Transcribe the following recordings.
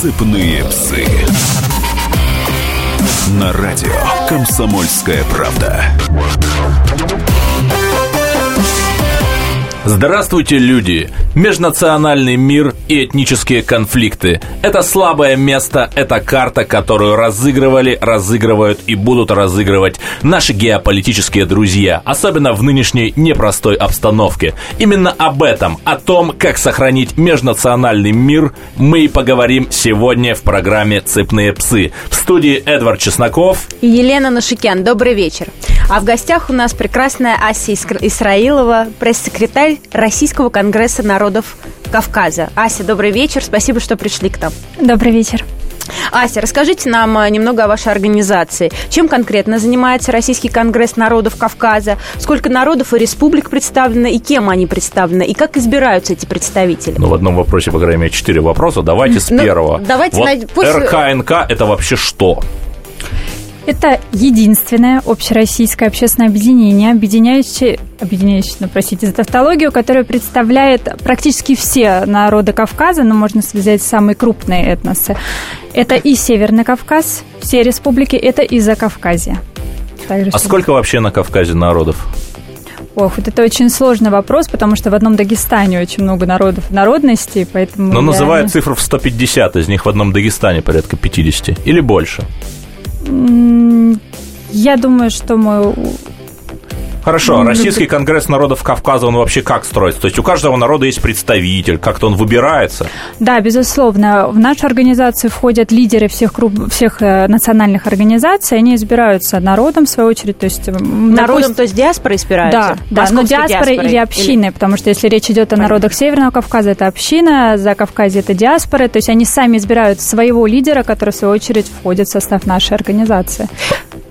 Цепные псы. На радио Комсомольская правда. Здравствуйте, люди! Межнациональный мир и этнические конфликты – это слабое место, это карта, которую разыгрывали, разыгрывают и будут разыгрывать наши геополитические друзья, особенно в нынешней непростой обстановке. Именно об этом, о том, как сохранить межнациональный мир, мы и поговорим сегодня в программе «Цепные псы». В студии Эдвард Чесноков и Елена Нашикян. Добрый вечер. А в гостях у нас прекрасная Ася Исраилова, пресс-секретарь Российского конгресса народов Кавказа. Ася, добрый вечер. Спасибо, что пришли к нам. Добрый вечер. Ася, расскажите нам э, немного о вашей организации. Чем конкретно занимается Российский конгресс народов Кавказа? Сколько народов и республик представлено, и кем они представлены? И как избираются эти представители? Ну, в одном вопросе, по крайней мере, четыре вопроса. Давайте с ну, первого. Давайте вот над... Пусть... РКНК – это вообще что? Это единственное общероссийское общественное объединение, объединяющее, объединяющее, ну, простите за тавтологию, которое представляет практически все народы Кавказа, но можно взять самые крупные этносы. Это и Северный Кавказ, все республики, это и Закавказье. Также, а сколько вообще на Кавказе народов? Ох, вот это очень сложный вопрос, потому что в одном Дагестане очень много народов народностей, поэтому... Но называют не... цифру в 150, из них в одном Дагестане порядка 50 или больше. Я думаю, что мы Хорошо, Российский конгресс народов Кавказа, он вообще как строится? То есть у каждого народа есть представитель, как-то он выбирается? Да, безусловно. В нашу организацию входят лидеры всех, круп... всех э, национальных организаций, они избираются народом, в свою очередь. То есть, народом, допустим... то есть диаспора избирается? Да, да но диаспора или общины, или... потому что если речь идет о народах Северного Кавказа, это община, за Кавказе это диаспора, то есть они сами избирают своего лидера, который, в свою очередь, входит в состав нашей организации.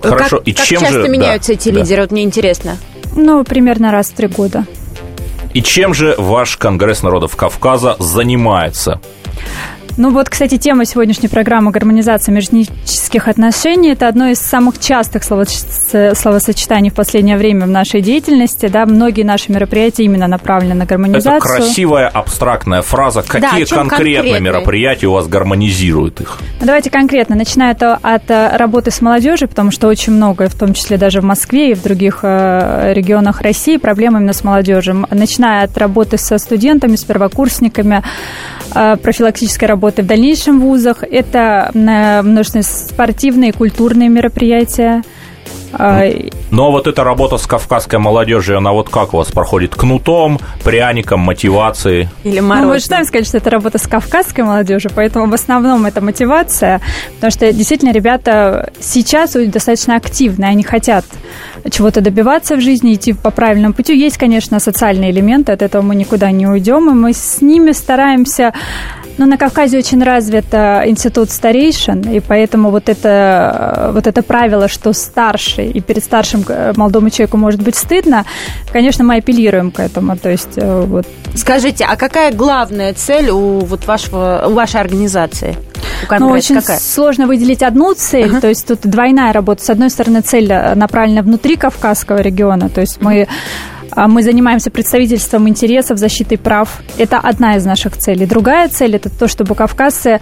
Хорошо, как, и как чем часто же... меняются да, эти да. лидеры? Вот мне интересно. Ну, примерно раз в три года. И чем же ваш Конгресс народов Кавказа занимается? Ну вот, кстати, тема сегодняшней программы «Гармонизация межэтнических отношений» – это одно из самых частых словосочетаний в последнее время в нашей деятельности. Да, многие наши мероприятия именно направлены на гармонизацию. Это красивая абстрактная фраза. Какие да, конкретные мероприятия у вас гармонизируют их? Ну, давайте конкретно. Начиная от, от э, работы с молодежью, потому что очень много, в том числе даже в Москве и в других э, регионах России, проблем именно с молодежью. Начиная от работы со студентами, с первокурсниками, профилактической работы в дальнейшем вузах. Это э, множественные спортивные и культурные мероприятия. А, Но вот эта работа с кавказской молодежью, она вот как у вас проходит? Кнутом, пряником, мотивацией? Или морозом? Ну, мы считаем сказать, что это работа с кавказской молодежью, поэтому в основном это мотивация, потому что действительно ребята сейчас достаточно активны, они хотят чего-то добиваться в жизни, идти по правильному пути. Есть, конечно, социальные элементы, от этого мы никуда не уйдем, и мы с ними стараемся ну, на Кавказе очень развит э, институт старейшин, и поэтому вот это, э, вот это правило, что старший, и перед старшим э, молодому человеку может быть стыдно, конечно, мы апеллируем к этому. То есть, вот. Скажите, а какая главная цель у, вот вашего, у вашей организации? ну, очень какая? сложно выделить одну цель, uh-huh. то есть тут двойная работа. С одной стороны, цель направлена внутри Кавказского региона, то есть мы а мы занимаемся представительством интересов, защитой прав. Это одна из наших целей. Другая цель – это то, чтобы кавказцы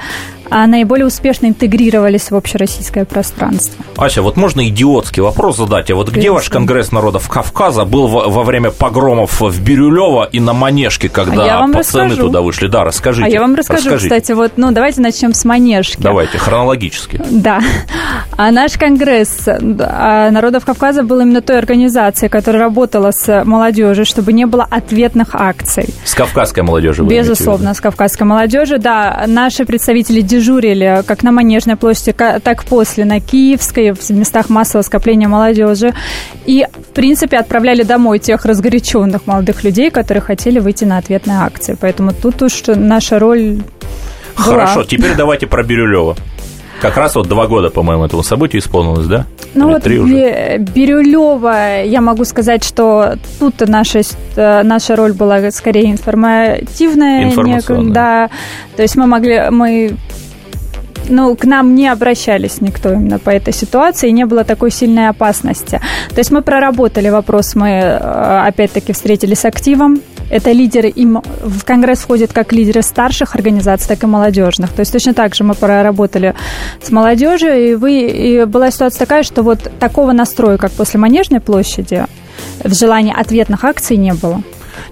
а, наиболее успешно интегрировались в общероссийское пространство. Ася, вот можно идиотский вопрос задать. А вот где ваш Конгресс народов Кавказа был во, во время погромов в Бирюлево и на Манежке, когда а я вам пацаны расскажу. туда вышли? Да, расскажите. А я вам расскажу, расскажите. кстати. Вот, ну, давайте начнем с Манежки. Давайте, хронологически. Да. А наш Конгресс а, народов Кавказа был именно той организацией, которая работала с молодежью, чтобы не было ответных акций. С кавказской молодежью Безусловно, с кавказской молодежью, да. Наши представители дежурили как на Манежной площади, так после на Киевской, в местах массового скопления молодежи. И, в принципе, отправляли домой тех разгоряченных молодых людей, которые хотели выйти на ответные акции. Поэтому тут уж наша роль Хорошо, была. теперь давайте про Бирюлева. Как раз вот два года, по-моему, этому событию исполнилось, да? Ну Или вот три уже? Бирюлева, я могу сказать, что тут наша, э, наша роль была скорее информативная. Информационная. да, то есть мы могли, мы ну, к нам не обращались никто именно по этой ситуации, и не было такой сильной опасности. То есть мы проработали вопрос, мы э, опять-таки встретились с активом, Это лидеры, им в Конгресс входят как лидеры старших организаций, так и молодежных. То есть точно так же мы проработали с молодежью, и, вы, и была ситуация такая, что вот такого настроя, как после Манежной площади, в желании ответных акций не было.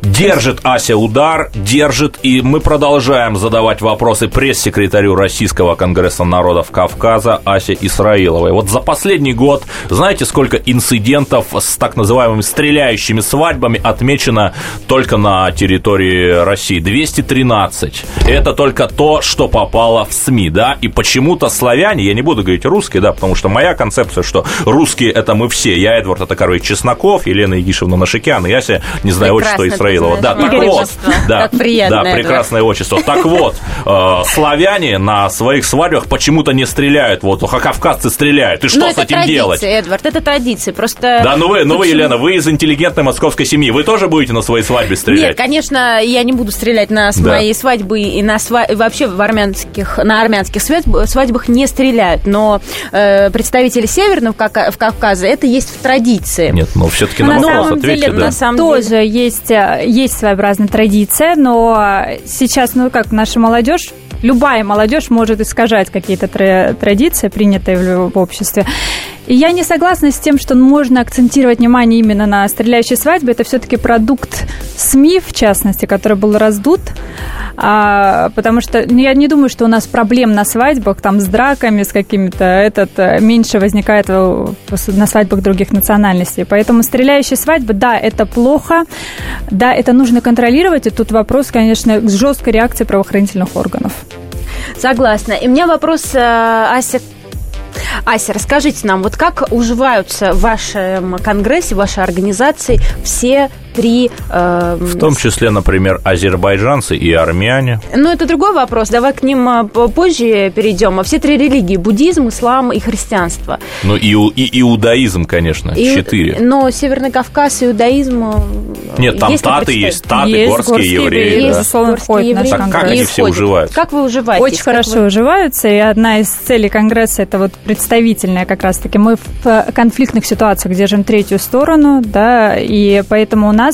Держит Ася удар, держит, и мы продолжаем задавать вопросы пресс-секретарю Российского Конгресса народов Кавказа Асе Исраиловой. Вот за последний год, знаете, сколько инцидентов с так называемыми стреляющими свадьбами отмечено только на территории России? 213. Это только то, что попало в СМИ, да, и почему-то славяне, я не буду говорить русские, да, потому что моя концепция, что русские это мы все, я Эдвард Атакарович Чесноков, Елена Егишевна Нашикян, и Ася, не знаю, отчество Исраилова. Да, так вот, да, да, прекрасное отчество. Так вот, э, славяне на своих свадьбах почему-то не стреляют, вот, а кавказцы стреляют. И что Ну, с это этим традиция, делать? Эдвард, это традиция. Просто... Да, ну вы, ну вы? Елена, вы из интеллигентной московской семьи, вы тоже будете на своей свадьбе стрелять? Нет, конечно, я не буду стрелять на с Да. моей свадьбы и на вообще в армянских, на армянских свадьб- свадьбах не стреляют. Но э, представители Северного Кавка- в Кавказе это есть в традиции. Нет, ну все-таки на на вопрос самом ответьте, деле, да. на самом Тоже деле. есть, э, есть своеобразная традиция, но сейчас, ну как, наша молодежь, любая молодежь может искажать какие-то тра- традиции, принятые в обществе. И я не согласна с тем, что можно акцентировать внимание именно на стреляющей свадьбе. Это все-таки продукт СМИ, в частности, который был раздут. А, потому что ну, я не думаю, что у нас проблем на свадьбах там с драками, с какими-то этот э, меньше возникает на свадьбах других национальностей. Поэтому стреляющие свадьбы, да, это плохо, да, это нужно контролировать. И тут вопрос, конечно, к жесткой реакции правоохранительных органов. Согласна. И у меня вопрос, э, Ася. Ася, расскажите нам, вот как уживаются в вашем конгрессе, в вашей организации все три... э, В том числе, например, азербайджанцы и армяне. Ну, это другой вопрос. Давай к ним п- позже перейдем. А все три религии – буддизм, ислам и христианство. Ну, и, и иудаизм, конечно, И- четыре. Но Северный Кавказ, иудаизм... э, Нет, там есть таты есть, таты, Есть горские, горские евреи. евреи, да. Есть безусловно, горские входят евреи. Так как они все уживаются? Как вы уживаетесь? Очень хорошо вы- уживаются, и одна из целей Конгресса это вот представительная как раз-таки. Мы в э, конфликтных ситуациях держим третью сторону, да, и поэтому у нас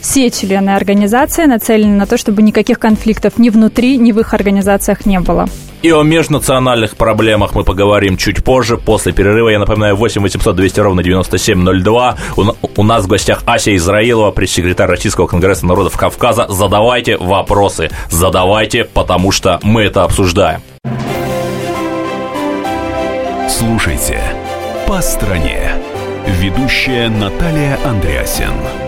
все члены организации нацелены на то, чтобы никаких конфликтов ни внутри, ни в их организациях не было. И о межнациональных проблемах мы поговорим чуть позже, после перерыва. Я напоминаю, 8 800 200 ровно 9702. У, у нас в гостях Ася Израилова, пресс-секретарь Российского Конгресса народов Кавказа. Задавайте вопросы, задавайте, потому что мы это обсуждаем. Слушайте «По стране». Ведущая Наталья Андреасин.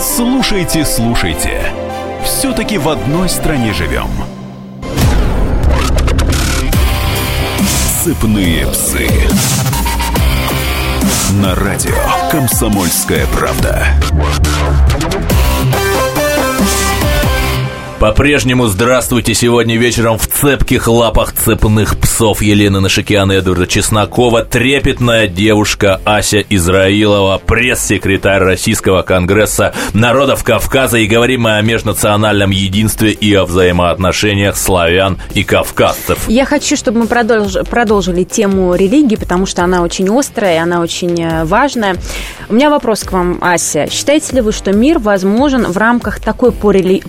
Слушайте, слушайте. Все-таки в одной стране живем. Цепные псы. На радио «Комсомольская правда». По-прежнему здравствуйте. Сегодня вечером в цепких лапах цепных псов Елены Нашикяна и Эдварда Чеснокова трепетная девушка Ася Израилова, пресс-секретарь Российского Конгресса народов Кавказа. И говорим мы о межнациональном единстве и о взаимоотношениях славян и кавказцев. Я хочу, чтобы мы продолж- продолжили тему религии, потому что она очень острая, она очень э, важная. У меня вопрос к вам, Ася. Считаете ли вы, что мир возможен в рамках такой порели-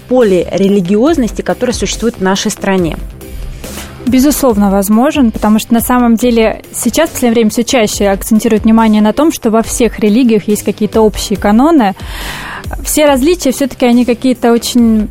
полирелигиозности, которая существует в нашей стране? Безусловно, возможен, потому что на самом деле сейчас в последнее время все чаще акцентируют внимание на том, что во всех религиях есть какие-то общие каноны. Все различия все-таки они какие-то очень,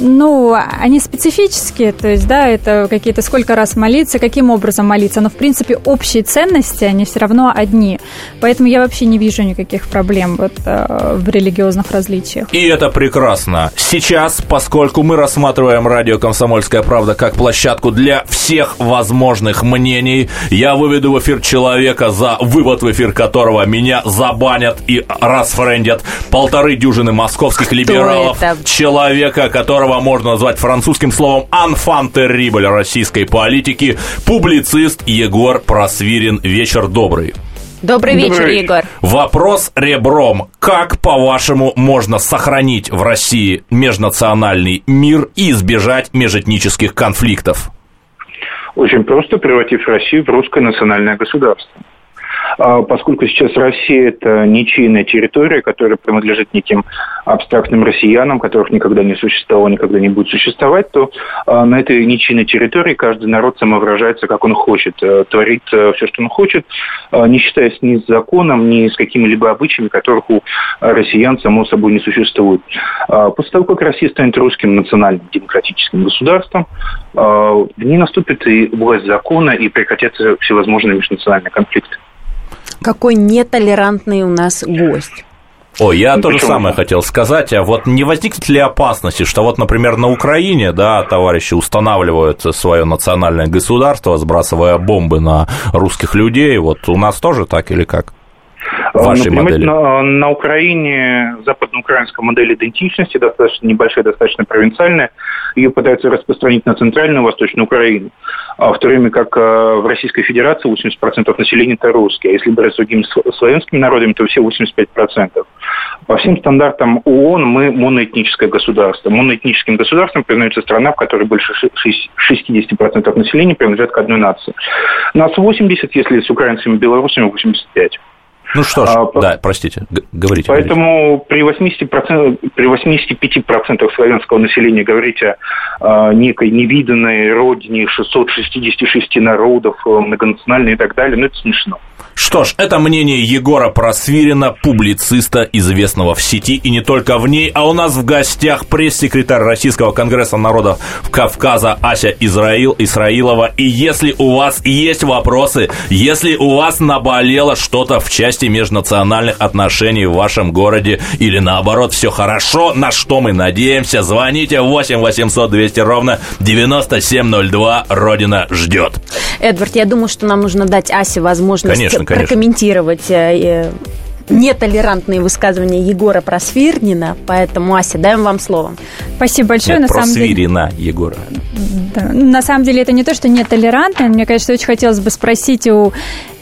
ну, они специфические, то есть, да, это какие-то сколько раз молиться, каким образом молиться, но в принципе общие ценности, они все равно одни. Поэтому я вообще не вижу никаких проблем вот, э, в религиозных различиях. И это прекрасно. Сейчас, поскольку мы рассматриваем радио «Комсомольская правда» как площадку для всех возможных мнений, я выведу в эфир человека, за вывод в эфир которого меня забанят и расфрендят полторы дюжины московских либералов, это? человека, которого можно назвать французским словом «анфан terrible» российской политики, публицист Егор Просвирин. Вечер добрый. Добрый вечер, Добрый вечер. Егор. Вопрос ребром. Как, по-вашему, можно сохранить в России межнациональный мир и избежать межэтнических конфликтов? Очень просто превратив Россию в русское национальное государство. А, Поскольку сейчас Россия – это ничейная территория, которая принадлежит неким абстрактным россиянам, которых никогда не существовало, никогда не будет существовать, то а, на этой ничейной территории каждый народ самовыражается, как он хочет, э, творит все, что он хочет, а, не считаясь ни с законом, ни с какими-либо обычаями, которых у россиян, само собой, не существует. После того, как Россия станет русским национальным демократическим государством, в ней наступит и власть закона, и прекратятся всевозможные межнациональные конфликты. Какой нетолерантный у нас гость. Ой, я Ну, то же почему? самое хотел сказать. А вот не возникнет ли опасности, что вот, например, на Украине, да, товарищи устанавливают свое национальное государство, сбрасывая бомбы на русских людей, вот у нас тоже так или как? А, вашей ну, понимаете, модели. На, на Украине западноукраинская модель идентичности достаточно небольшая, достаточно провинциальная. Ее пытаются распространить на центральную и восточную Украину. А в то время как а, в Российской Федерации 80% населения это русские. А если брать с другими сл- славянскими народами, то все 85%. По всем стандартам ООН мы моноэтническое государство. Моноэтническим государством признается страна, в которой больше ши- шесть- 60% населения принадлежат к одной нации. Нас 80, если с украинцами и белорусами 85. Ну что ж, а, да, простите, говорите. говорите. Поэтому при 80%, при 85% славянского населения говорить о а, некой невиданной родине 666 народов, э, многонациональной и так далее, ну это смешно. Что ж, это мнение Егора Просвирина, публициста, известного в сети и не только в ней, а у нас в гостях пресс-секретарь Российского Конгресса народов Кавказа Ася Израил Исраилова. И если у вас есть вопросы, если у вас наболело что-то в части межнациональных отношений в вашем городе или наоборот все хорошо, на что мы надеемся, звоните 8 800 200 ровно 9702, Родина ждет. Эдвард, я думаю, что нам нужно дать Асе возможность Конечно, конечно. прокомментировать э, э, нетолерантные высказывания Егора Просвирнина, поэтому, Ася, даем вам слово. Спасибо большое. Нет, на самом деле, Просвирина Егора. Да, ну, на самом деле это не то, что нетолерантно. Мне, конечно, очень хотелось бы спросить у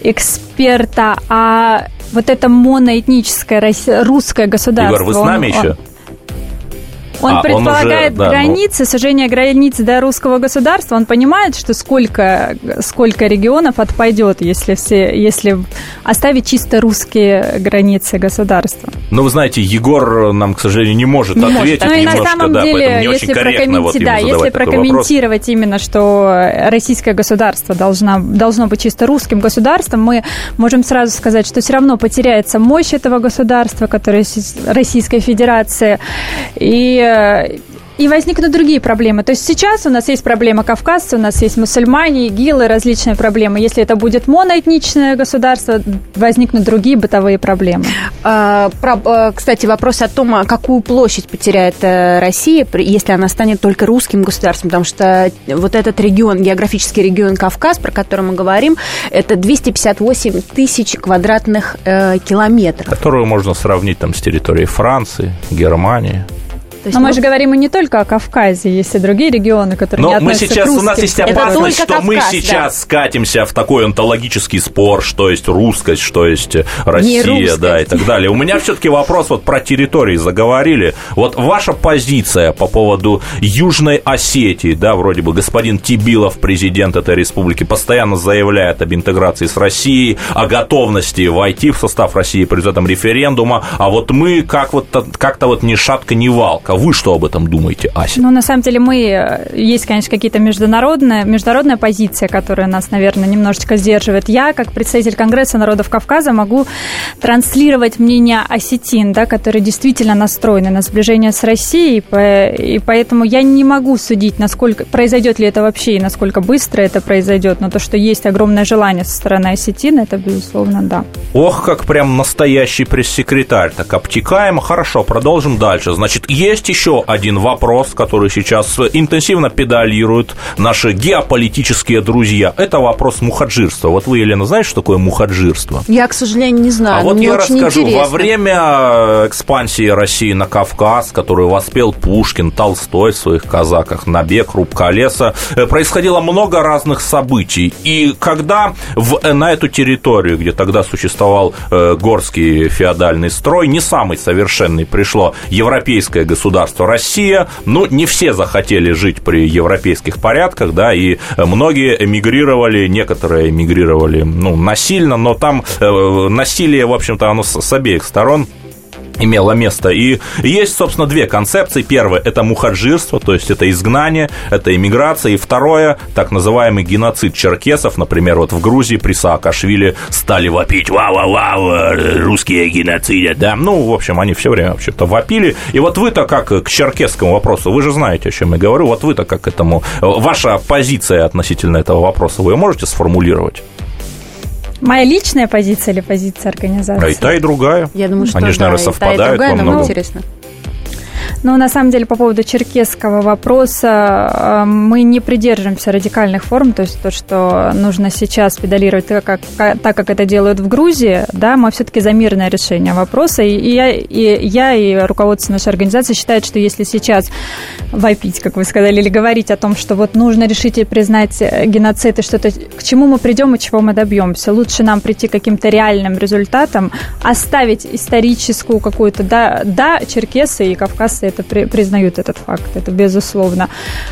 эксперта, а вот это моноэтническое русское государство... Егор, вы с нами он- еще? Он А, он предполагает уже, да, ну- границы, сужение границ до русского государства. Он понимает, что сколько, сколько регионов отпадет, если, все, если оставить чисто русские границы государства. Ну, вы знаете, Егор нам, к сожалению, не может Не может. ответить Ну и на немножко, самом да, деле, если, вот прокомменти- ему да, если такой вопрос. прокомментировать именно, что российское государство должна, должно быть чисто русским государством, мы можем сразу сказать, что все равно потеряется мощь этого государства, которое Российская Федерация, и и возникнут другие проблемы. То есть сейчас у нас есть проблема кавказцы, у нас есть мусульмане, игилы, различные проблемы. Если это будет моноэтничное государство, возникнут другие бытовые проблемы. А, про- а, кстати, вопрос о том, а какую площадь потеряет э, Россия, если она станет только русским государством, потому что вот этот регион, географический регион Кавказ, про который мы говорим, это 258 тысяч квадратных э, километров. Которую можно сравнить там с территорией Франции, Германии. То есть, Но мы же говорим и не только о Кавказе, есть и другие регионы, которые не Но мы относятся сейчас, к у нас русским. есть опасность, что мы Кавказ, сейчас скатимся в такой онтологический спор, что есть русскость, что есть Россия, да, и так далее. У меня все-таки вопрос вот про территории заговорили. Вот ваша позиция по поводу Южной Осетии, да, вроде бы господин Тибилов, президент этой республики, постоянно заявляет об интеграции с Россией, о готовности войти в состав России при этом референдума, а вот мы как вот как-то вот ни шатка, ни валка. Вы что об этом думаете, Ася? Ну, на самом деле, мы, э, есть, конечно, какие-то международные, международная позиция, которая нас, наверное, немножечко сдерживает. Я, как представитель Конгресса народов Кавказа, могу транслировать мнение осетин, да, которые действительно настроены на сближение с Россией, и по- и поэтому я не могу судить, насколько произойдет ли это вообще и насколько быстро это произойдет, но то, что есть огромное желание со стороны осетин, это, безусловно, да. Ох, как прям настоящий пресс-секретарь. Так обтекаемо. Хорошо, продолжим дальше. Значит, есть есть еще один вопрос, который сейчас интенсивно педалируют наши геополитические друзья. Это вопрос мухаджирства. Вот вы, Елена, знаете, что такое мухаджирство? Я, к сожалению, не знаю. А вот я расскажу. интересно. Во время экспансии России на Кавказ, которую воспел Пушкин, Толстой в своих казаках, набег, рубка леса, э, происходило много разных событий. И когда в, э, на эту территорию, где тогда существовал э, горский феодальный строй, не самый совершенный, пришло европейское государство Россия, ну, не все захотели жить при европейских порядках, да, и многие эмигрировали, некоторые эмигрировали, ну, насильно, но там э, насилие, в общем-то, оно с обеих сторон имело место. И есть, собственно, две концепции. Первое – это мухаджирство, то есть это изгнание, это иммиграция. И второе – так называемый геноцид черкесов. Например, вот в Грузии при Саакашвили стали вопить «Вау-вау-вау, русские геноцидят», да. Ну, в общем, они все время вообще-то вопили. И вот вы-то как к черкесскому вопросу, вы же знаете, о чем я говорю, вот вы-то как к этому, ваша позиция относительно этого вопроса, вы можете сформулировать? Моя личная позиция или позиция организации? А и та, и другая. Я думаю, что Они же, да, наверное, и та, и совпадают другая, во но многом. интересно. Ну, на самом деле, по поводу черкесского вопроса, э, мы не придерживаемся радикальных форм, то есть то, что нужно сейчас педалировать так, как, так, как это делают в Грузии, да, мы все-таки за мирное решение вопроса, и я, и я, и руководство нашей организации считают, что если сейчас вопить, как вы сказали, или говорить о том, что вот нужно решить и признать э, геноцид и что-то, к чему мы придем и чего мы добьемся, лучше нам прийти к каким-то реальным результатам, оставить историческую какую-то, да, да, черкесы и кавказцы это при, признают этот факт, это безусловно.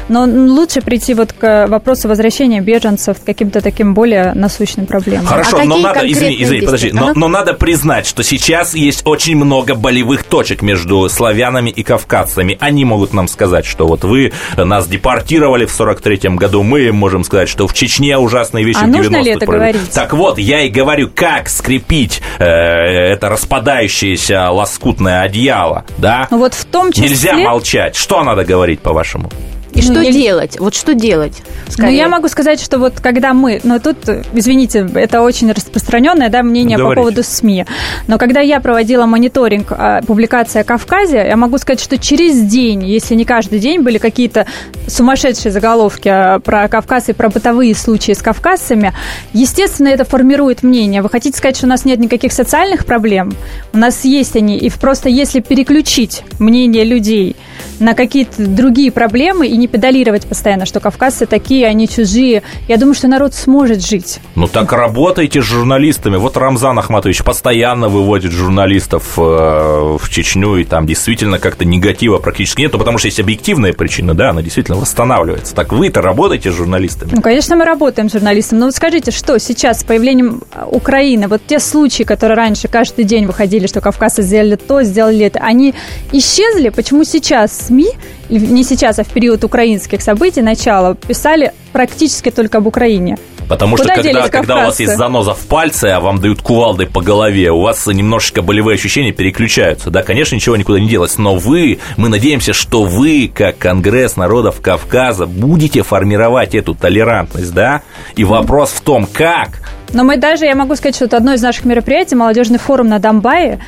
Но лучше прийти вот к вопросу возвращения беженцев к каким-то таким более насущным проблемам. Хорошо, А но надо, извини, извини, подожди, но, Ага. но надо признать, что сейчас есть очень много болевых точек между славянами и кавказцами. Они могут нам сказать, что вот вы нас депортировали в 43-м году, мы им можем сказать, что в Чечне ужасные вещи А в 90-х нужно ли это произошли. говорить? Так вот, я и говорю, как скрепить э, это распадающееся лоскутное одеяло, да? Ну вот в том числе... Нельзя молчать. Что надо говорить, по-вашему? И что Ну, я- делать? Вот что делать? Ну, Скорее. я могу сказать, что вот когда мы, ну, тут, извините, это очень распространенное, да, мнение Говорите. по поводу СМИ, но когда я проводила мониторинг а, публикации о Кавказе, я могу сказать, что через день, если не каждый день, были какие-то сумасшедшие заголовки а, про Кавказ и про бытовые случаи с кавказцами, естественно, это формирует мнение. Вы хотите сказать, что у нас нет никаких социальных проблем? У нас есть они, и просто если переключить мнение людей на какие-то другие проблемы и не педалировать постоянно, что кавказцы такие, они чужие. Я думаю, что народ сможет жить. Ну так работайте с журналистами. Вот Рамзан Ахматович постоянно выводит журналистов э, в Чечню, и там действительно как-то негатива практически нет, ну, потому что есть объективная причина, да, она действительно восстанавливается. Так вы-то работаете с журналистами? Ну, конечно, мы работаем с журналистом. Но вот скажите, что сейчас с появлением Украины, вот те случаи, которые раньше каждый день выходили, что кавказцы сделали то, сделали это, они исчезли? Почему сейчас СМИ, не сейчас, а в период украинских событий, начала, писали практически только об Украине? Потому Куда что когда, когда у вас есть заноза в пальце, а вам дают кувалдой по голове, у вас немножечко болевые ощущения переключаются. Да, конечно, ничего никуда не делось, но вы, мы надеемся, что вы, как Конгресс народов Кавказа, будете формировать эту толерантность, да? И вопрос в том, как Но мы даже, я могу сказать, что это одно из наших мероприятий, молодежный форум на Донбайе.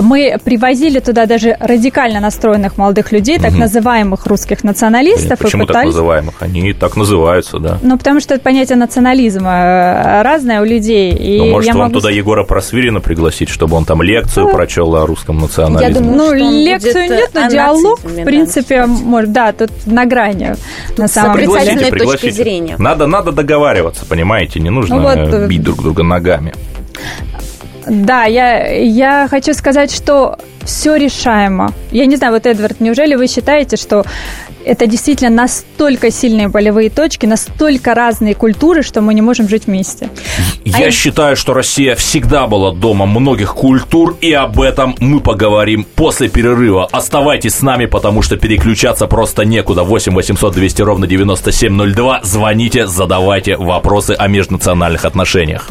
Мы привозили туда даже радикально настроенных молодых людей, так называемых русских националистов. Почему так пытались- называемых? Они так называются, да. Ну, потому что это понятие национализма э, разное у людей. И Ну, может, я вам могу туда Егора Просвирина пригласить, чтобы он там лекцию прочел о русском национализме? Я думаю, Ну, что он лекцию будет нет, но диалог, в да, принципе, может, да, тут на грани, на самом деле. отрицательной Пригласите, точки пригласите. зрения. Надо, надо договариваться, понимаете, не нужно Ну вот, э, э, бить друг друга ногами. Да, я, я хочу сказать, что все решаемо. Я не знаю, вот, Эдвард, неужели вы считаете, что это действительно настолько сильные болевые точки, настолько разные культуры, что мы не можем жить вместе? Я я- считаю, что Россия всегда была домом многих культур, и об этом мы поговорим после перерыва. Оставайтесь с нами, потому что переключаться просто некуда. 8 800 200 ровно 9702. Звоните, задавайте вопросы о межнациональных отношениях.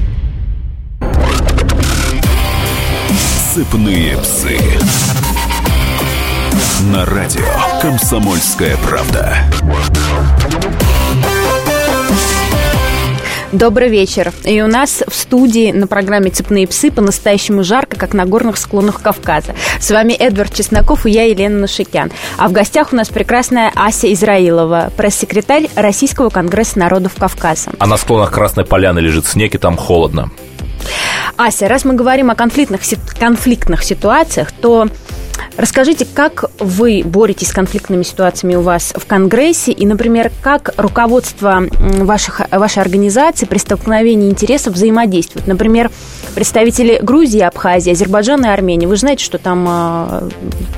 Сыпные псы. На радио «Комсомольская правда». Добрый вечер. И у нас в студии на программе «Цепные псы» по-настоящему жарко, как на горных склонах Кавказа. С вами Эдвард Чесноков и я, Елена Нашикян. А в гостях у нас прекрасная Ася Израилова, пресс-секретарь Российского конгресса народов Кавказа. А на склонах Красной Поляны лежит снег, и там холодно. Ася, раз мы говорим о конфликтных, конфликтных ситуациях, то Расскажите, как вы боретесь с конфликтными ситуациями у вас в Конгрессе и, например, как руководство ваших, вашей организации при столкновении интересов взаимодействует? Например, представители Грузии, Абхазии, Азербайджана и Армении. Вы знаете, что там... Э,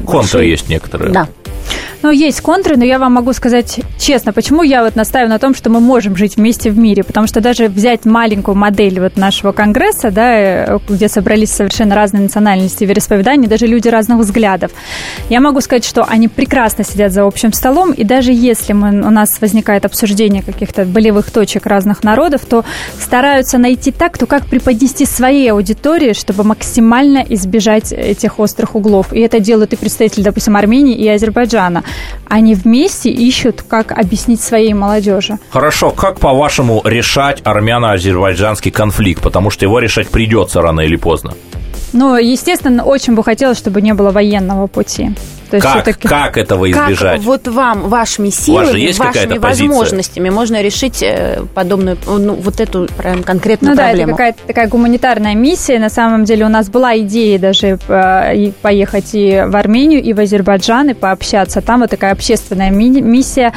Контры большие... есть некоторые. Да. Ну, есть контры, но я вам могу сказать честно, почему я вот настаиваю на том, что мы можем жить вместе в мире. Потому что даже взять маленькую модель вот нашего конгресса, да, э, где собрались совершенно разные национальности вероисповедания, даже люди разных взглядов, я могу сказать, что они прекрасно сидят за общим столом, и даже если мы, у нас возникает обсуждение каких-то болевых точек разных народов, то стараются найти так, то как преподнести своей аудитории, чтобы максимально избежать этих острых углов. И это делают и представители, допустим, Армении и Азербайджана они вместе ищут, как объяснить своей молодежи. Хорошо, как по-вашему решать армяно-азербайджанский конфликт? Потому что его решать придется рано или поздно. Ну, естественно, очень бы хотелось, чтобы не было военного пути. То есть как, как этого избежать? Как вот вам, вашими силами, есть вашими возможностями можно решить э, подобную, ну, вот эту прям конкретную ну, проблему? да, это какая-то такая гуманитарная миссия. На самом деле у нас была идея даже э, поехать и в Армению, и в Азербайджан, и пообщаться. Там вот такая общественная миссия.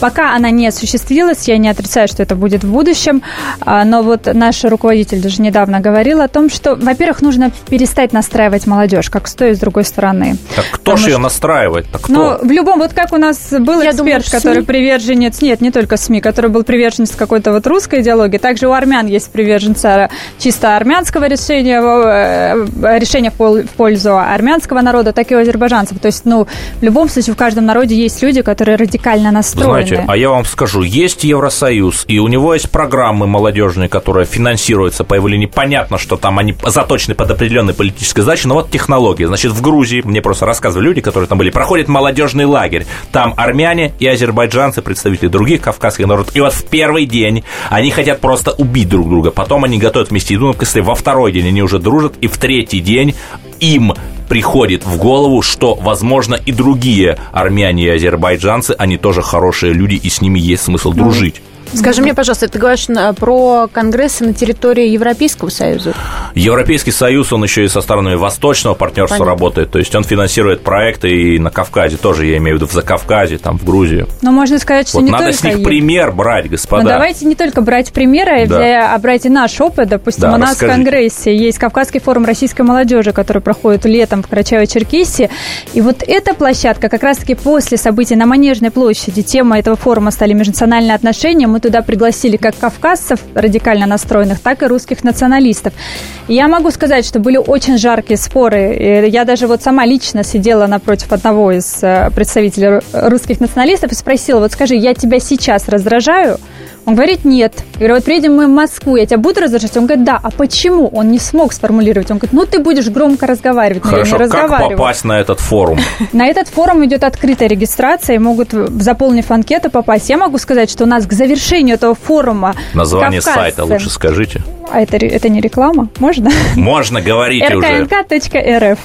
Пока она не осуществилась, я не отрицаю, что это будет в будущем, а, но вот наш руководитель даже недавно говорил о том, что, во-первых, нужно перестать настраивать молодежь, как с той и с другой стороны. Так кто же ее настраивать? Так кто? Ну, в любом, вот как у нас был Я эксперт, думаю, который СМИ. приверженец, нет, не только СМИ, который был приверженец какой-то вот русской идеологии, также у армян есть приверженцы чисто армянского решения, э, решения в пользу армянского народа, так и у азербайджанцев. То есть, ну, в любом случае, в каждом народе есть люди, которые радикально настроены. Знаете, а я вам скажу, есть Евросоюз, и у него есть программы молодежные, которые финансируются по его линии. Понятно, что там они заточены под определенные политические задачи, но вот технологии. Значит, в Грузии, мне просто рассказывали люди, которые которые там были, проходит молодежный лагерь. Там армяне и азербайджанцы, представители других кавказских народов. И вот в первый день они хотят просто убить друг друга. Потом они готовят вместе еду, если во второй день они уже дружат, и в третий день им приходит в голову, что, возможно, и другие армяне и азербайджанцы, они тоже хорошие люди, и с ними есть смысл дружить. Скажи мне, пожалуйста, ты говоришь про конгрессы на территории Европейского Союза? Европейский Союз, он еще и со стороны восточного партнерства Понятно. работает, то есть он финансирует проекты и на Кавказе тоже, я имею в виду в Закавказе, там в Грузии. Но можно сказать, что вот не надо только... с них пример брать, господа. Но давайте не только брать примеры, да. а брать и наш опыт. Допустим, да, у нас расскажите. в Конгрессе есть Кавказский форум российской молодежи, который проходит летом в Карачаево-Черкесии. И вот эта площадка как раз-таки после событий на Манежной площади, тема этого форума стали межнациональные отношения, мы туда пригласили как кавказцев радикально настроенных, так и русских националистов. Я могу сказать, что были очень жаркие споры. Я даже вот сама лично сидела напротив одного из э, представителей русских националистов и спросила, вот скажи, я тебя сейчас раздражаю? Он говорит, нет. Я говорю, вот приедем мы в Москву, я тебя буду раздражать? Он говорит, да. А почему? Он не смог сформулировать. Он говорит, ну ты будешь громко разговаривать. Но Хорошо, я не разговариваю. как попасть на этот форум? На этот форум идет открытая регистрация, и могут, заполнив анкету, попасть. Я могу сказать, что у нас к завершению этого форума Название сайта лучше скажите. А это, это не реклама? Можно? Можно, говорите уже. rknk.rf.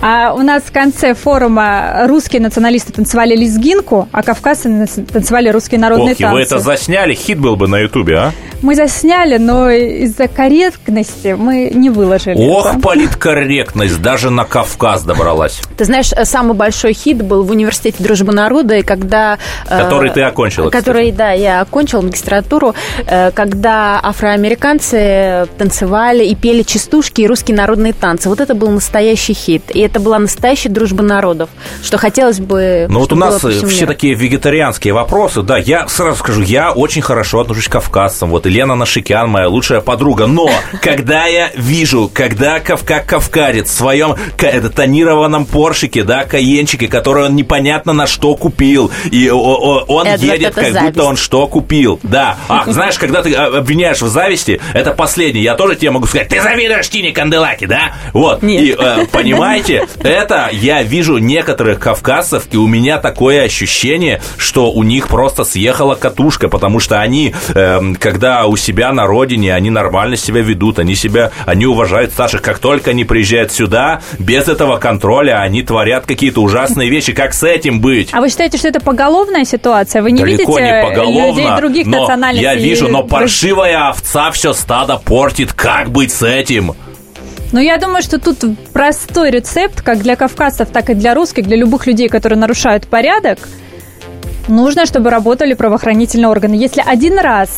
А у нас в конце форума русские националисты танцевали лезгинку, а кавказцы танцевали русские народные Ох, танцы. вы это засняли? Хит был бы на ютубе, а? Мы засняли, но из-за корректности мы не выложили. Ох, это. политкорректность, даже на Кавказ добралась. Ты знаешь, самый большой хит был в университете дружбы народа, и когда... Э, который э, ты окончила, Который, кстати. да, я окончила магистратуру, э, когда афроамериканцы танцевали и пели частушки и русские народные танцы. Вот это был настоящий хит. И это была настоящая дружба народов, что хотелось бы... Ну вот у нас все такие вегетарианские вопросы. Да, я сразу скажу, я очень хорошо отношусь к кавказцам. Вот Елена Нашикян, моя лучшая подруга. Но когда я вижу, когда как кавказец в своем тонированном поршике, да, каенчике, который он непонятно на что купил, и он едет, как будто он что купил. Да. А знаешь, когда ты а, обвиняешь в зависти, это последнее. Я тоже тебе могу сказать, ты завидуешь Тине Канделаки, да? Вот. Нет. И э, понимаете, это я вижу некоторых кавказцев, и у меня такое ощущение, что у них просто съехала катушка, потому что они, э, когда у себя на родине, они нормально себя ведут, они себя, они уважают старших. Как только они приезжают сюда, без этого контроля, они творят какие-то ужасные вещи. Как с этим быть? А вы считаете, что это поголовная ситуация? Вы не Далеко видите не поголовно, людей других но национальностей? Я вижу, но паршивая овца все стадо портит. Как быть с этим? Ну, я думаю, что тут простой рецепт, как для кавказцев, так и для русских, для любых людей, которые нарушают порядок. Нужно, чтобы работали правоохранительные органы. Если один раз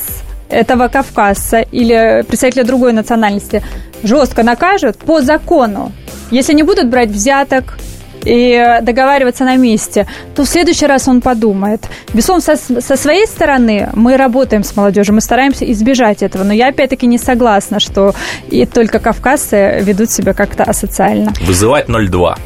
этого кавказца или представителя другой национальности жестко накажут по закону, если не будут брать взяток, и договариваться на месте, то в следующий раз он подумает. Безусловно, со, со своей стороны мы работаем с молодежью, мы стараемся избежать этого, но я опять-таки не согласна, что и только кавказцы ведут себя как-то асоциально. Вызывать 02.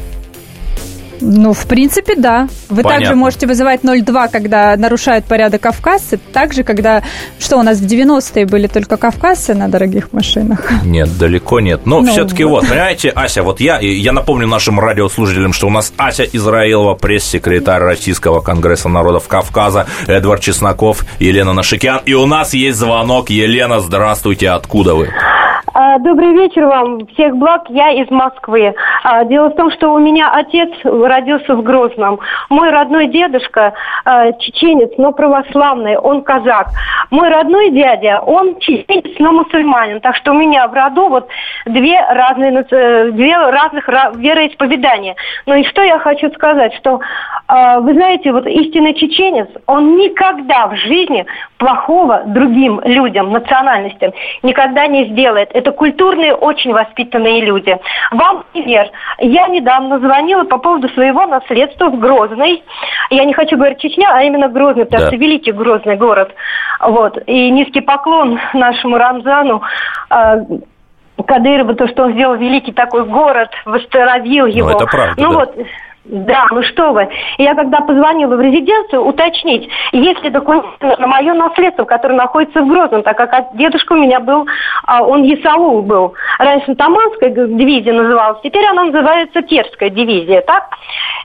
Ну, в принципе, да. Вы Понятно. также можете вызывать 02, когда нарушают порядок кавказцы, также, когда... Что, у нас в 90-е были только кавказцы на дорогих машинах? Нет, далеко нет. Но Ну, все-таки вот. вот, понимаете, Ася, вот я, я напомню нашим радиослушателям, что у нас Ася Израилова, пресс-секретарь Российского Конгресса народов Кавказа, Эдвард Чесноков, Елена Нашикян. И у нас есть звонок. Елена, здравствуйте, откуда вы? А, Добрый вечер вам. Всех благ. Я из Москвы. А, Дело в том, что у меня отец родился в Грозном. Мой родной дедушка а, чеченец, но православный. Он казак. Мой родной дядя, он чеченец, но мусульманин. Так что у меня в роду вот две разные, э, две разных ра- вероисповедания. Ну и что я хочу сказать, что вы знаете, вот истинный чеченец, он никогда в жизни плохого другим людям, национальностям никогда не сделает. Это культурные, очень воспитанные люди. Вам пример. Я недавно звонила по поводу своего наследства в Грозный. Я не хочу говорить Чечня, а именно Грозный, потому Да. что великий Грозный город. Вот. И низкий поклон нашему Рамзану. а, Кадырову, то, что он сделал великий такой город, восстановил его. это правда, Ну да. вот, да, ну что вы. Я когда позвонила в резиденцию уточнить, есть ли документы на мое наследство, которое находится в Грозном, так как дедушка у меня был, а, он Есаул был. Раньше Таманская дивизия называлась, теперь она называется Терская дивизия, так?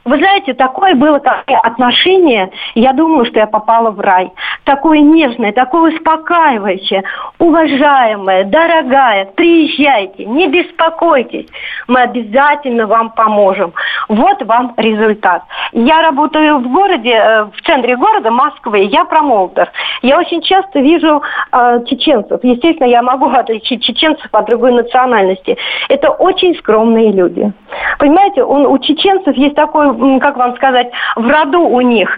Вы знаете, такое было такое отношение, я думала, что я попала в рай. Такое нежное, такое успокаивающее, уважаемое, дорогая, приезжайте, не беспокойтесь, мы обязательно вам поможем. Вот вам результат. Я работаю в городе, э, в центре города Москвы, я промоутер. Я очень часто вижу э, чеченцев. Естественно, я могу отличить чеченцев от другой национальности. Это очень скромные люди. Понимаете, он, у чеченцев есть такой, как вам сказать, в роду у них.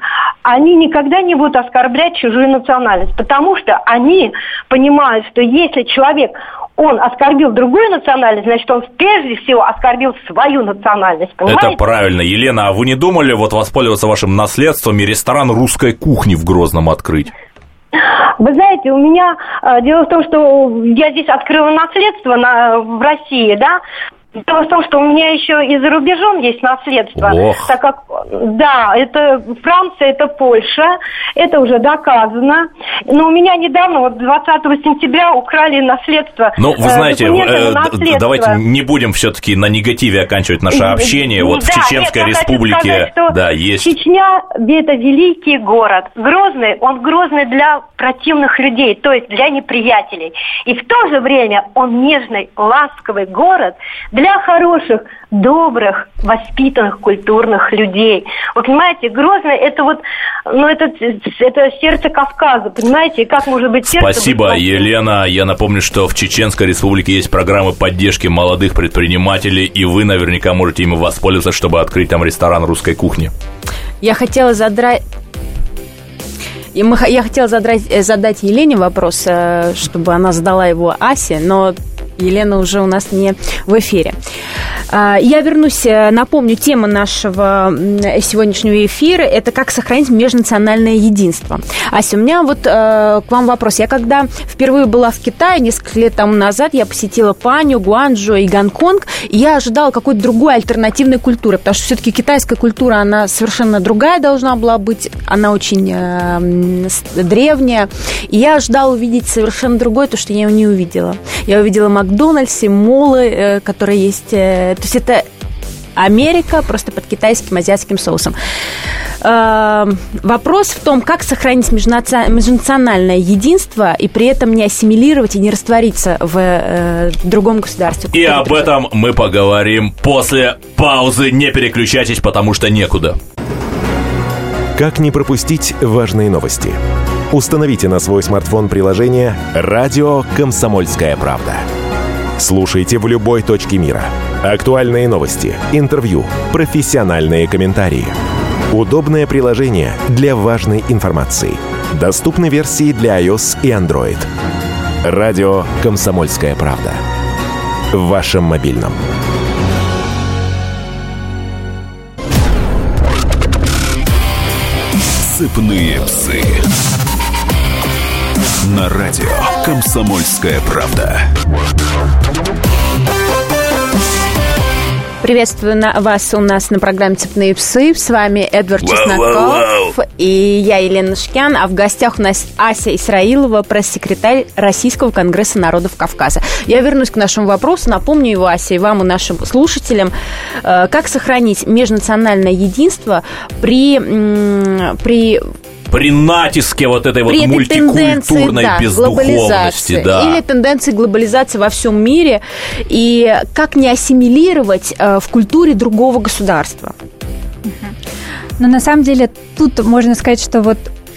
Они никогда не будут оскорблять чужую национальность, потому что они понимают, что если человек он оскорбил другую национальность, значит, он прежде всего оскорбил свою национальность. Понимаете? Это правильно. Елена, а вы не думали вот воспользоваться вашим наследством и ресторан русской кухни в Грозном открыть? Вы знаете, у меня э, дело в том, что я здесь открыла наследство на, в России, да. Дело в том, что у меня еще и за рубежом есть наследство. Ох. Так как, да, это Франция, это Польша, это уже доказано. Но у меня недавно, вот 20 сентября, украли наследство. Ну, вы э, знаете, э, наследство. давайте не будем все-таки на негативе оканчивать наше общение. Вот в Да, Чеченской нет, республике, сказать, что да, есть. Чечня – это великий город. Грозный, он грозный для противных людей, то есть для неприятелей. И в то же время он нежный, ласковый город для хороших, добрых, воспитанных, культурных людей. Вы понимаете, Грозный – это вот, ну, это, это сердце Кавказа, понимаете? И как может быть сердце... быть Спасибо, плохим? Елена. Я напомню, что в Чеченской республике есть программы поддержки молодых предпринимателей, и вы наверняка можете ими воспользоваться, чтобы открыть там ресторан русской кухни. Я хотела задрать... И мы, я хотела задать, э, задать Елене вопрос, э, чтобы она задала его Асе, но Елена уже у нас не в эфире. А, я вернусь, э, напомню, тема нашего сегодняшнего эфира – это как сохранить межнациональное единство. Ася, у меня вот э, к вам вопрос. Я когда впервые была в Китае, несколько лет тому назад, я посетила Паню, Гуанчжоу и Гонконг, и я ожидала какой-то другой альтернативной культуры, потому что все-таки китайская культура, она совершенно другая должна была быть, она очень э, древняя, и я ожидала увидеть совершенно другое, то, что я не увидела. Я увидела Макдональдсе, молы, э, которые есть. Э, то есть это Америка просто под китайским азиатским соусом. Э, вопрос в том, как сохранить межнациональное единство и при этом не ассимилировать и не раствориться в другом государстве. И об этом мы поговорим после паузы. Не переключайтесь, потому что некуда. Как не пропустить важные новости? Установите на свой смартфон приложение «Радио Комсомольская правда». Слушайте в любой точке мира. Актуальные новости, интервью, профессиональные комментарии. Удобное приложение для важной информации. Доступны версии для iOS и Android. Радио «Комсомольская правда». В вашем мобильном. Сыпные псы. На радио «Комсомольская правда». Приветствую на вас у нас на программе «Цепные псы». С вами Эдвард Чесноков и я, Елена Шкян. А в гостях у нас Ася Исраилова, пресс-секретарь Российского конгресса народов Кавказа. Я вернусь к нашему вопросу. Напомню его, Ася, и вам, и нашим слушателям. Э, как сохранить межнациональное единство при, при при натиске вот этой при вот мультикультурной да, бездуховности. Да. Или тенденции глобализации во всем мире. И как не ассимилировать э, в культуре другого государства. Но на самом деле тут можно сказать, что вот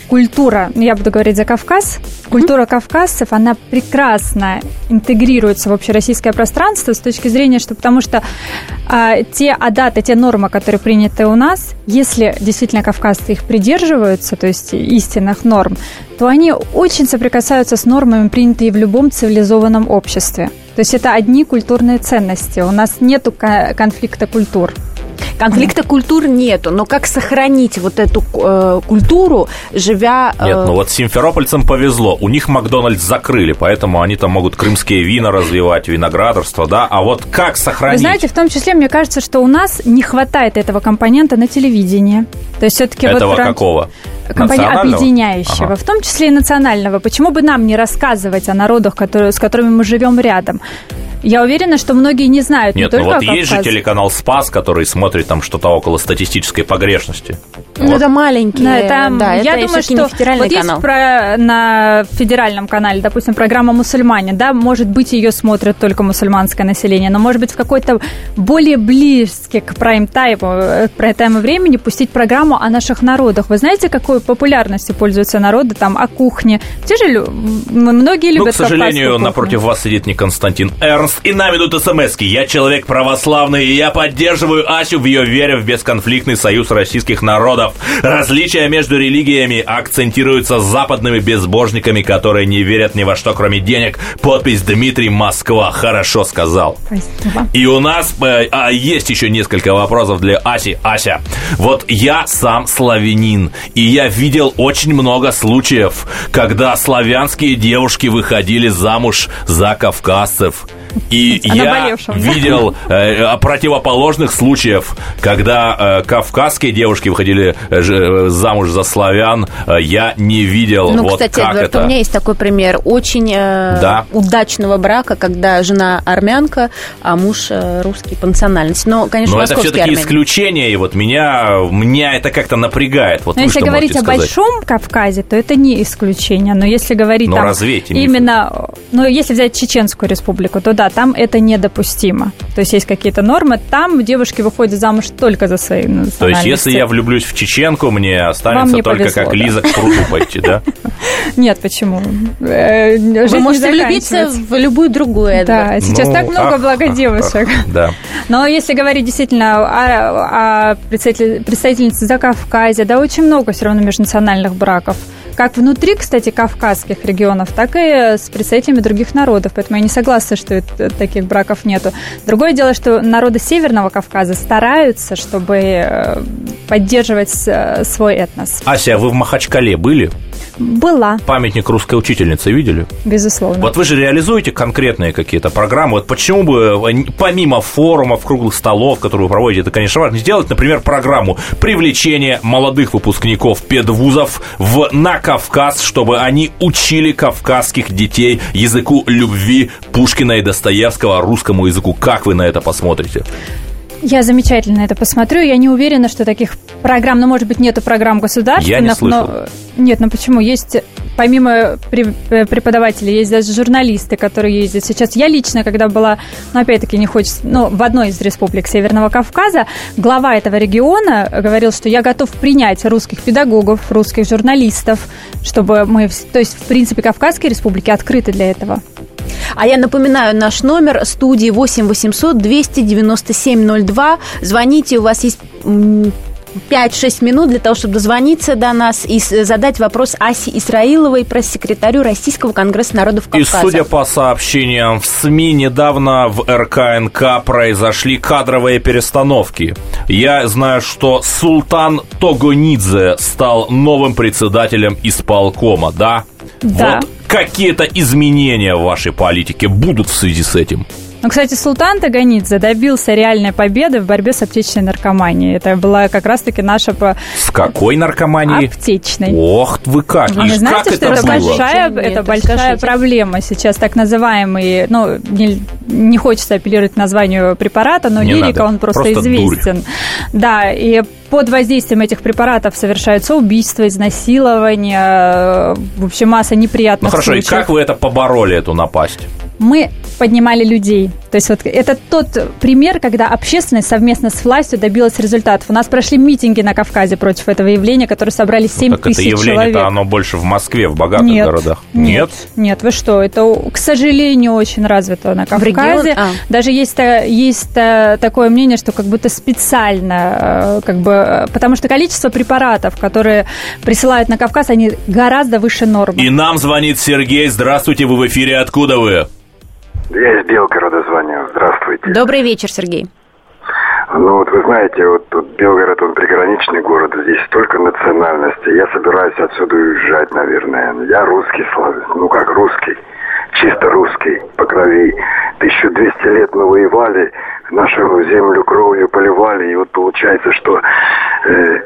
культура, я буду говорить за Кавказ, культура кавказцев, она прекрасно интегрируется в общероссийское пространство с точки зрения, что потому что а, те адаты, те нормы, которые приняты у нас, если действительно кавказцы их придерживаются, то есть истинных норм, то они очень соприкасаются с нормами, принятыми в любом цивилизованном обществе. То есть это одни культурные ценности. У нас нет конфликта культур. Конфликта культур нету, но как сохранить вот эту э, культуру, живя... Э... Нет, ну вот симферопольцам повезло, у них Макдональдс закрыли, поэтому они там могут крымские вина развивать, виноградарство, да, а вот как сохранить? Вы знаете, в том числе, мне кажется, что у нас не хватает этого компонента на телевидении. То есть все-таки Этого вот... какого? Компания объединяющего, ага. в том числе и национального. Почему бы нам не рассказывать о народах, которые, с которыми мы живем рядом? Я уверена, что многие не знают. Нет, не ну вот есть же телеканал Спас, который смотрит там что-то около статистической погрешности. Ну, вот. это маленький. Да, это, да, я это думаю, что вот канал. есть про, на федеральном канале, допустим, программа «Мусульмане», да, может быть, ее смотрит только мусульманское население, но, может быть, в какой-то более близкий к прайм-тайму, э, прайм-тайму времени пустить программу о наших народах. Вы знаете, какой популярностью пользуются народы там о кухне? Те же многие любят Ну, к сожалению, напротив вас сидит не Константин Эрнст. И нам идут смс -ки. Я человек православный, и я поддерживаю Асю в ее вере в бесконфликтный союз российских народов. Различия между религиями акцентируются западными безбожниками, которые не верят ни во что, кроме денег. Подпись Дмитрий Москва. Хорошо сказал. Спасибо. И у нас э, а, есть еще несколько вопросов для Аси. Ася, вот я сам славянин, и я видел очень много случаев, когда славянские девушки выходили замуж за кавказцев. И я видел э, противоположных случаев, когда э, кавказские девушки выходили э, э, замуж за славян, э, я не видел. Ну, вот кстати, как Эдвард, это. у меня есть такой пример очень э, да. удачного брака, когда жена армянка, а муж э, русский по национальности. Но, конечно, Но это все-таки армяне. исключение, и вот меня, меня это как-то напрягает. Вот Но если говорить о большом Кавказе, то это не исключение. Но если говорить Но там разве именно, ну, если взять Чеченскую республику, то да, там это недопустимо. То есть есть какие-то нормы, там девушки выходят замуж только за свои То есть если я влюблюсь в чеченку, мне останется не только повезло, как да. Лиза к пруду пойти, да? Нет, почему? Э, Вы можете влюбиться в любую другую. Да, сейчас Ну, так много благо девушек. Да. Но если говорить действительно о, о представитель- представительнице Закавказья, да, очень много все равно межнациональных браков как внутри, кстати, кавказских регионов, так и с представителями других народов. Поэтому я не согласна, что это, таких браков нету. Другое дело, что народы Северного Кавказа стараются, чтобы э, поддерживать э, свой этнос. Ася, вы в Махачкале были? Была. Памятник русской учительницы видели? Безусловно. Вот вы же реализуете конкретные какие-то программы. Вот почему бы э, помимо форумов, круглых столов, которые вы проводите, это, конечно, важно, сделать, например, программу привлечения молодых выпускников педвузов в, на Кавказ, чтобы они учили кавказских детей языку любви Пушкина и Достоевского, русскому языку. Как вы на это посмотрите? Я замечательно это посмотрю. Я не уверена, что таких программ, ну, может быть, нету программ государственных. Я не слышал. Но... Нет, ну почему? Есть, помимо э, преподавателей, есть даже журналисты, которые ездят. Сейчас я лично, когда была, ну, опять-таки, не хочется, ну, в одной из республик Северного Кавказа, глава этого региона говорил, что я готов принять русских педагогов, русских журналистов, чтобы мы, то есть, в принципе, Кавказские республики открыты для этого. А я напоминаю, наш номер студии 8 800 297 02. Звоните, у вас есть 5-6 минут для того, чтобы дозвониться до нас и задать вопрос Асе Исраиловой, пресс-секретарю Российского конгресса народов Кавказа. И судя по сообщениям в СМИ, недавно в РКНК произошли кадровые перестановки. Я знаю, что Султан Тогонидзе стал новым председателем исполкома, да? Да. Вот какие-то изменения в вашей политике будут в связи с этим? Ну, кстати, Султан Таганидзе добился реальной победы в борьбе с аптечной наркоманией. Это была как раз-таки наша... С какой наркоманией? Аптечной. Ох, вы как! Вы знаете, как что это, это большая, Нет, это большая скажите. проблема сейчас, так называемый, ну, не, не хочется апеллировать к названию препарата, но не лирика, надо. он просто, просто известен. Дурь. Да, и под воздействием этих препаратов совершаются убийства, изнасилования, в общем, масса неприятных Ну хорошо, случаев. и как вы это побороли, эту напасть? мы поднимали людей. То есть вот это тот пример, когда общественность совместно с властью добилась результатов. У нас прошли митинги на Кавказе против этого явления, которые собрали 7 ну, так тысяч это явление-то человек. оно больше в Москве, в богатых нет, городах. Нет? Нет, вы что? Это, к сожалению, очень развито на Кавказе. А. Даже есть, есть такое мнение, что как будто специально, э, как бы, потому что количество препаратов, которые присылают на Кавказ, они гораздо выше нормы. И нам звонит Сергей. Здравствуйте, вы в эфире. Откуда вы? Я из Белгорода звоню. Здравствуйте. Добрый вечер, Сергей. Ну вот вы знаете, вот тут Белгород, он приграничный город, здесь столько национальностей. Я собираюсь отсюда уезжать, наверное. Я русский, ну как русский, чисто русский, по крови. 1200 лет мы воевали, нашу землю кровью поливали, и вот получается, что э,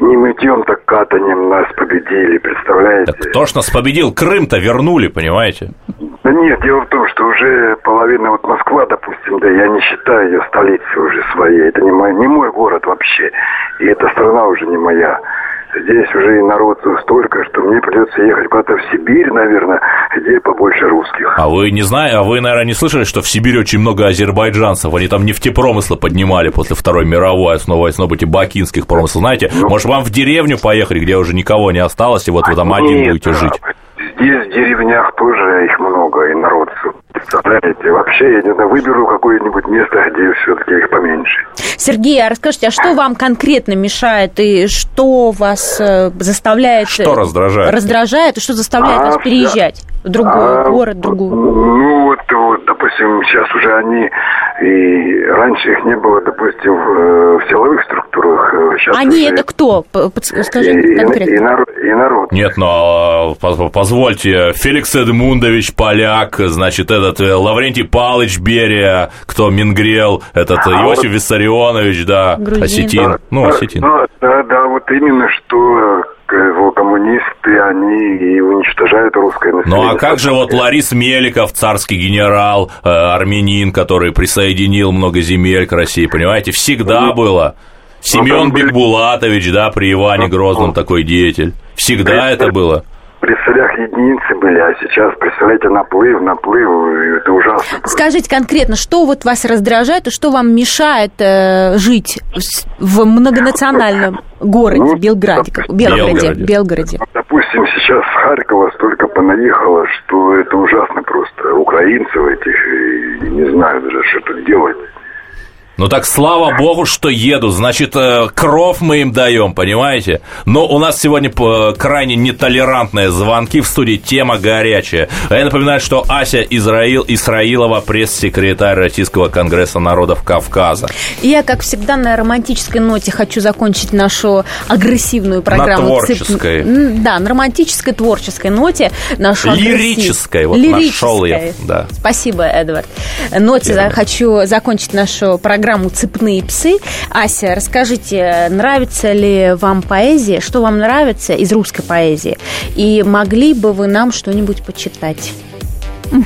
не мытьем, так катанием нас победили, представляете? Так кто ж нас победил? Крым-то вернули, понимаете? Да нет, дело в том, что уже половина, вот Москва, допустим, да, я не считаю ее столицей уже своей. Это не мой, не мой город вообще. И эта страна уже не моя. Здесь уже и народцев столько, что мне придется ехать куда-то в Сибирь, наверное, где побольше русских. А вы не знаете, а вы, наверное, не слышали, что в Сибири очень много азербайджанцев? Они там нефтепромыслы поднимали после Второй мировой, основываясь на опыте бакинских промыслов. Знаете, ну, может, вам в деревню поехать, где уже никого не осталось, и вот вы там один нет, будете жить? Здесь в деревнях тоже их много, и народцев. Представляете, вообще я не знаю, выберу какое-нибудь место, где все-таки их поменьше. Сергей, а расскажите, а что вам конкретно мешает и что вас э, заставляет... Что раздражает? Раздражает, и что заставляет А, вас переезжать в другой А, город, другую? Ну, вот, вот, допустим, сейчас уже они, и раньше их не было, допустим, в, в силовых структурах. э, Сейчас Они уже это кто? Под- и, Скажите и- конкретно. и народ, и народ. Нет, но э, поз- позвольте, Феликс Эдмундович Поляк, значит, этот э, Лаврентий Палыч Берия, кто Мингрел, этот э, А Иосиф вот- Виссарионович, да, Грузин. осетин. Ну, Да, осетин. Да, да, да, вот именно что э, его коммунисты, они и уничтожают русское население. Ну а как же вот Ларис Меликов, царский генерал, э, армянин, который присоединил много земель к России, понимаете, всегда было. Семен там были- Бекбулатович, да, при Иване Грозном такой деятель. Всегда это было. При царях единицы были, а сейчас, представляете, наплыв, наплыв, это ужасно. Скажите конкретно, что вот вас раздражает и что вам мешает э, жить в- многонациональном городе Ну, Белграде, как- допустим, Белгороде, Белгороде. Белгороде? Допустим, сейчас с Харькова столько понаехало, что это ужасно просто. Украинцев этих, и не знаю даже, что тут делать. Ну так слава богу, что еду. Значит, э, кров мы им даем, понимаете? Но у нас сегодня э, крайне нетолерантные звонки в студии. Тема горячая. А я напоминаю, что Ася Израил Исраилова, пресс-секретарь Российского конгресса народов Кавказа. И я, как всегда, на романтической ноте хочу закончить нашу агрессивную программу. На творческой. Да, на романтической творческой ноте. Нашу Лирической. Вот Лирической. нашел я. Да. Спасибо, Эдвард. Ноте я хочу закончить нашу программу программу «Цепные псы». Ася, расскажите, нравится ли вам поэзия? Что вам нравится из русской поэзии? И могли бы вы нам что-нибудь почитать?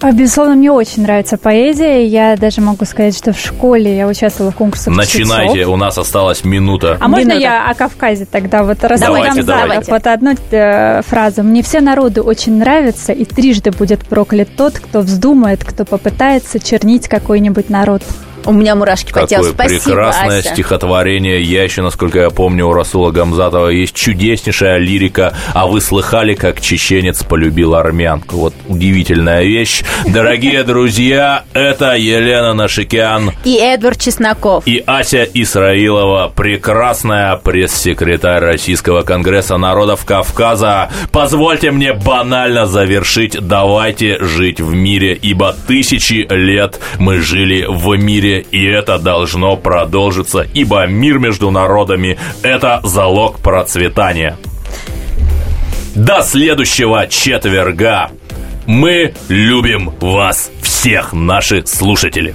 А, безусловно, мне очень нравится поэзия. Я даже могу сказать, что в школе я участвовала в конкурсах Начинайте, чтецов. у нас осталась минута. А можно я о Кавказе тогда? Вот давайте, давайте. Вот одну э, фразу. Мне все народы очень нравятся, и трижды будет проклят тот, кто вздумает, кто попытается чернить какой-нибудь народ. У меня мурашки по телу. Спасибо, прекрасное Ася. стихотворение. Я еще, насколько я помню, у Расула Гамзатова есть чудеснейшая лирика. А вы слыхали, как чеченец полюбил армянку? Вот удивительная вещь. Дорогие друзья, это Елена Нашикян. И Эдвард Чесноков. И Ася Исраилова, прекрасная пресс-секретарь Российского конгресса народов Кавказа. Позвольте мне банально завершить. Давайте жить в мире, ибо тысячи лет мы жили в мире и это должно продолжиться, ибо мир между народами – это залог процветания. До следующего четверга. Мы любим вас всех, наши слушатели.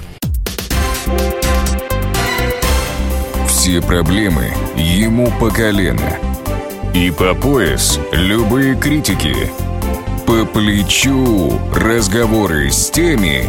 Все проблемы ему по колено. И по пояс любые критики. По плечу разговоры с теми,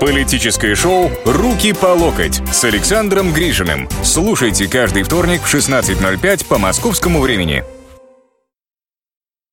Политическое шоу «Руки по локоть» с Александром Гришиным. Слушайте каждый вторник в 16.05 по московскому времени.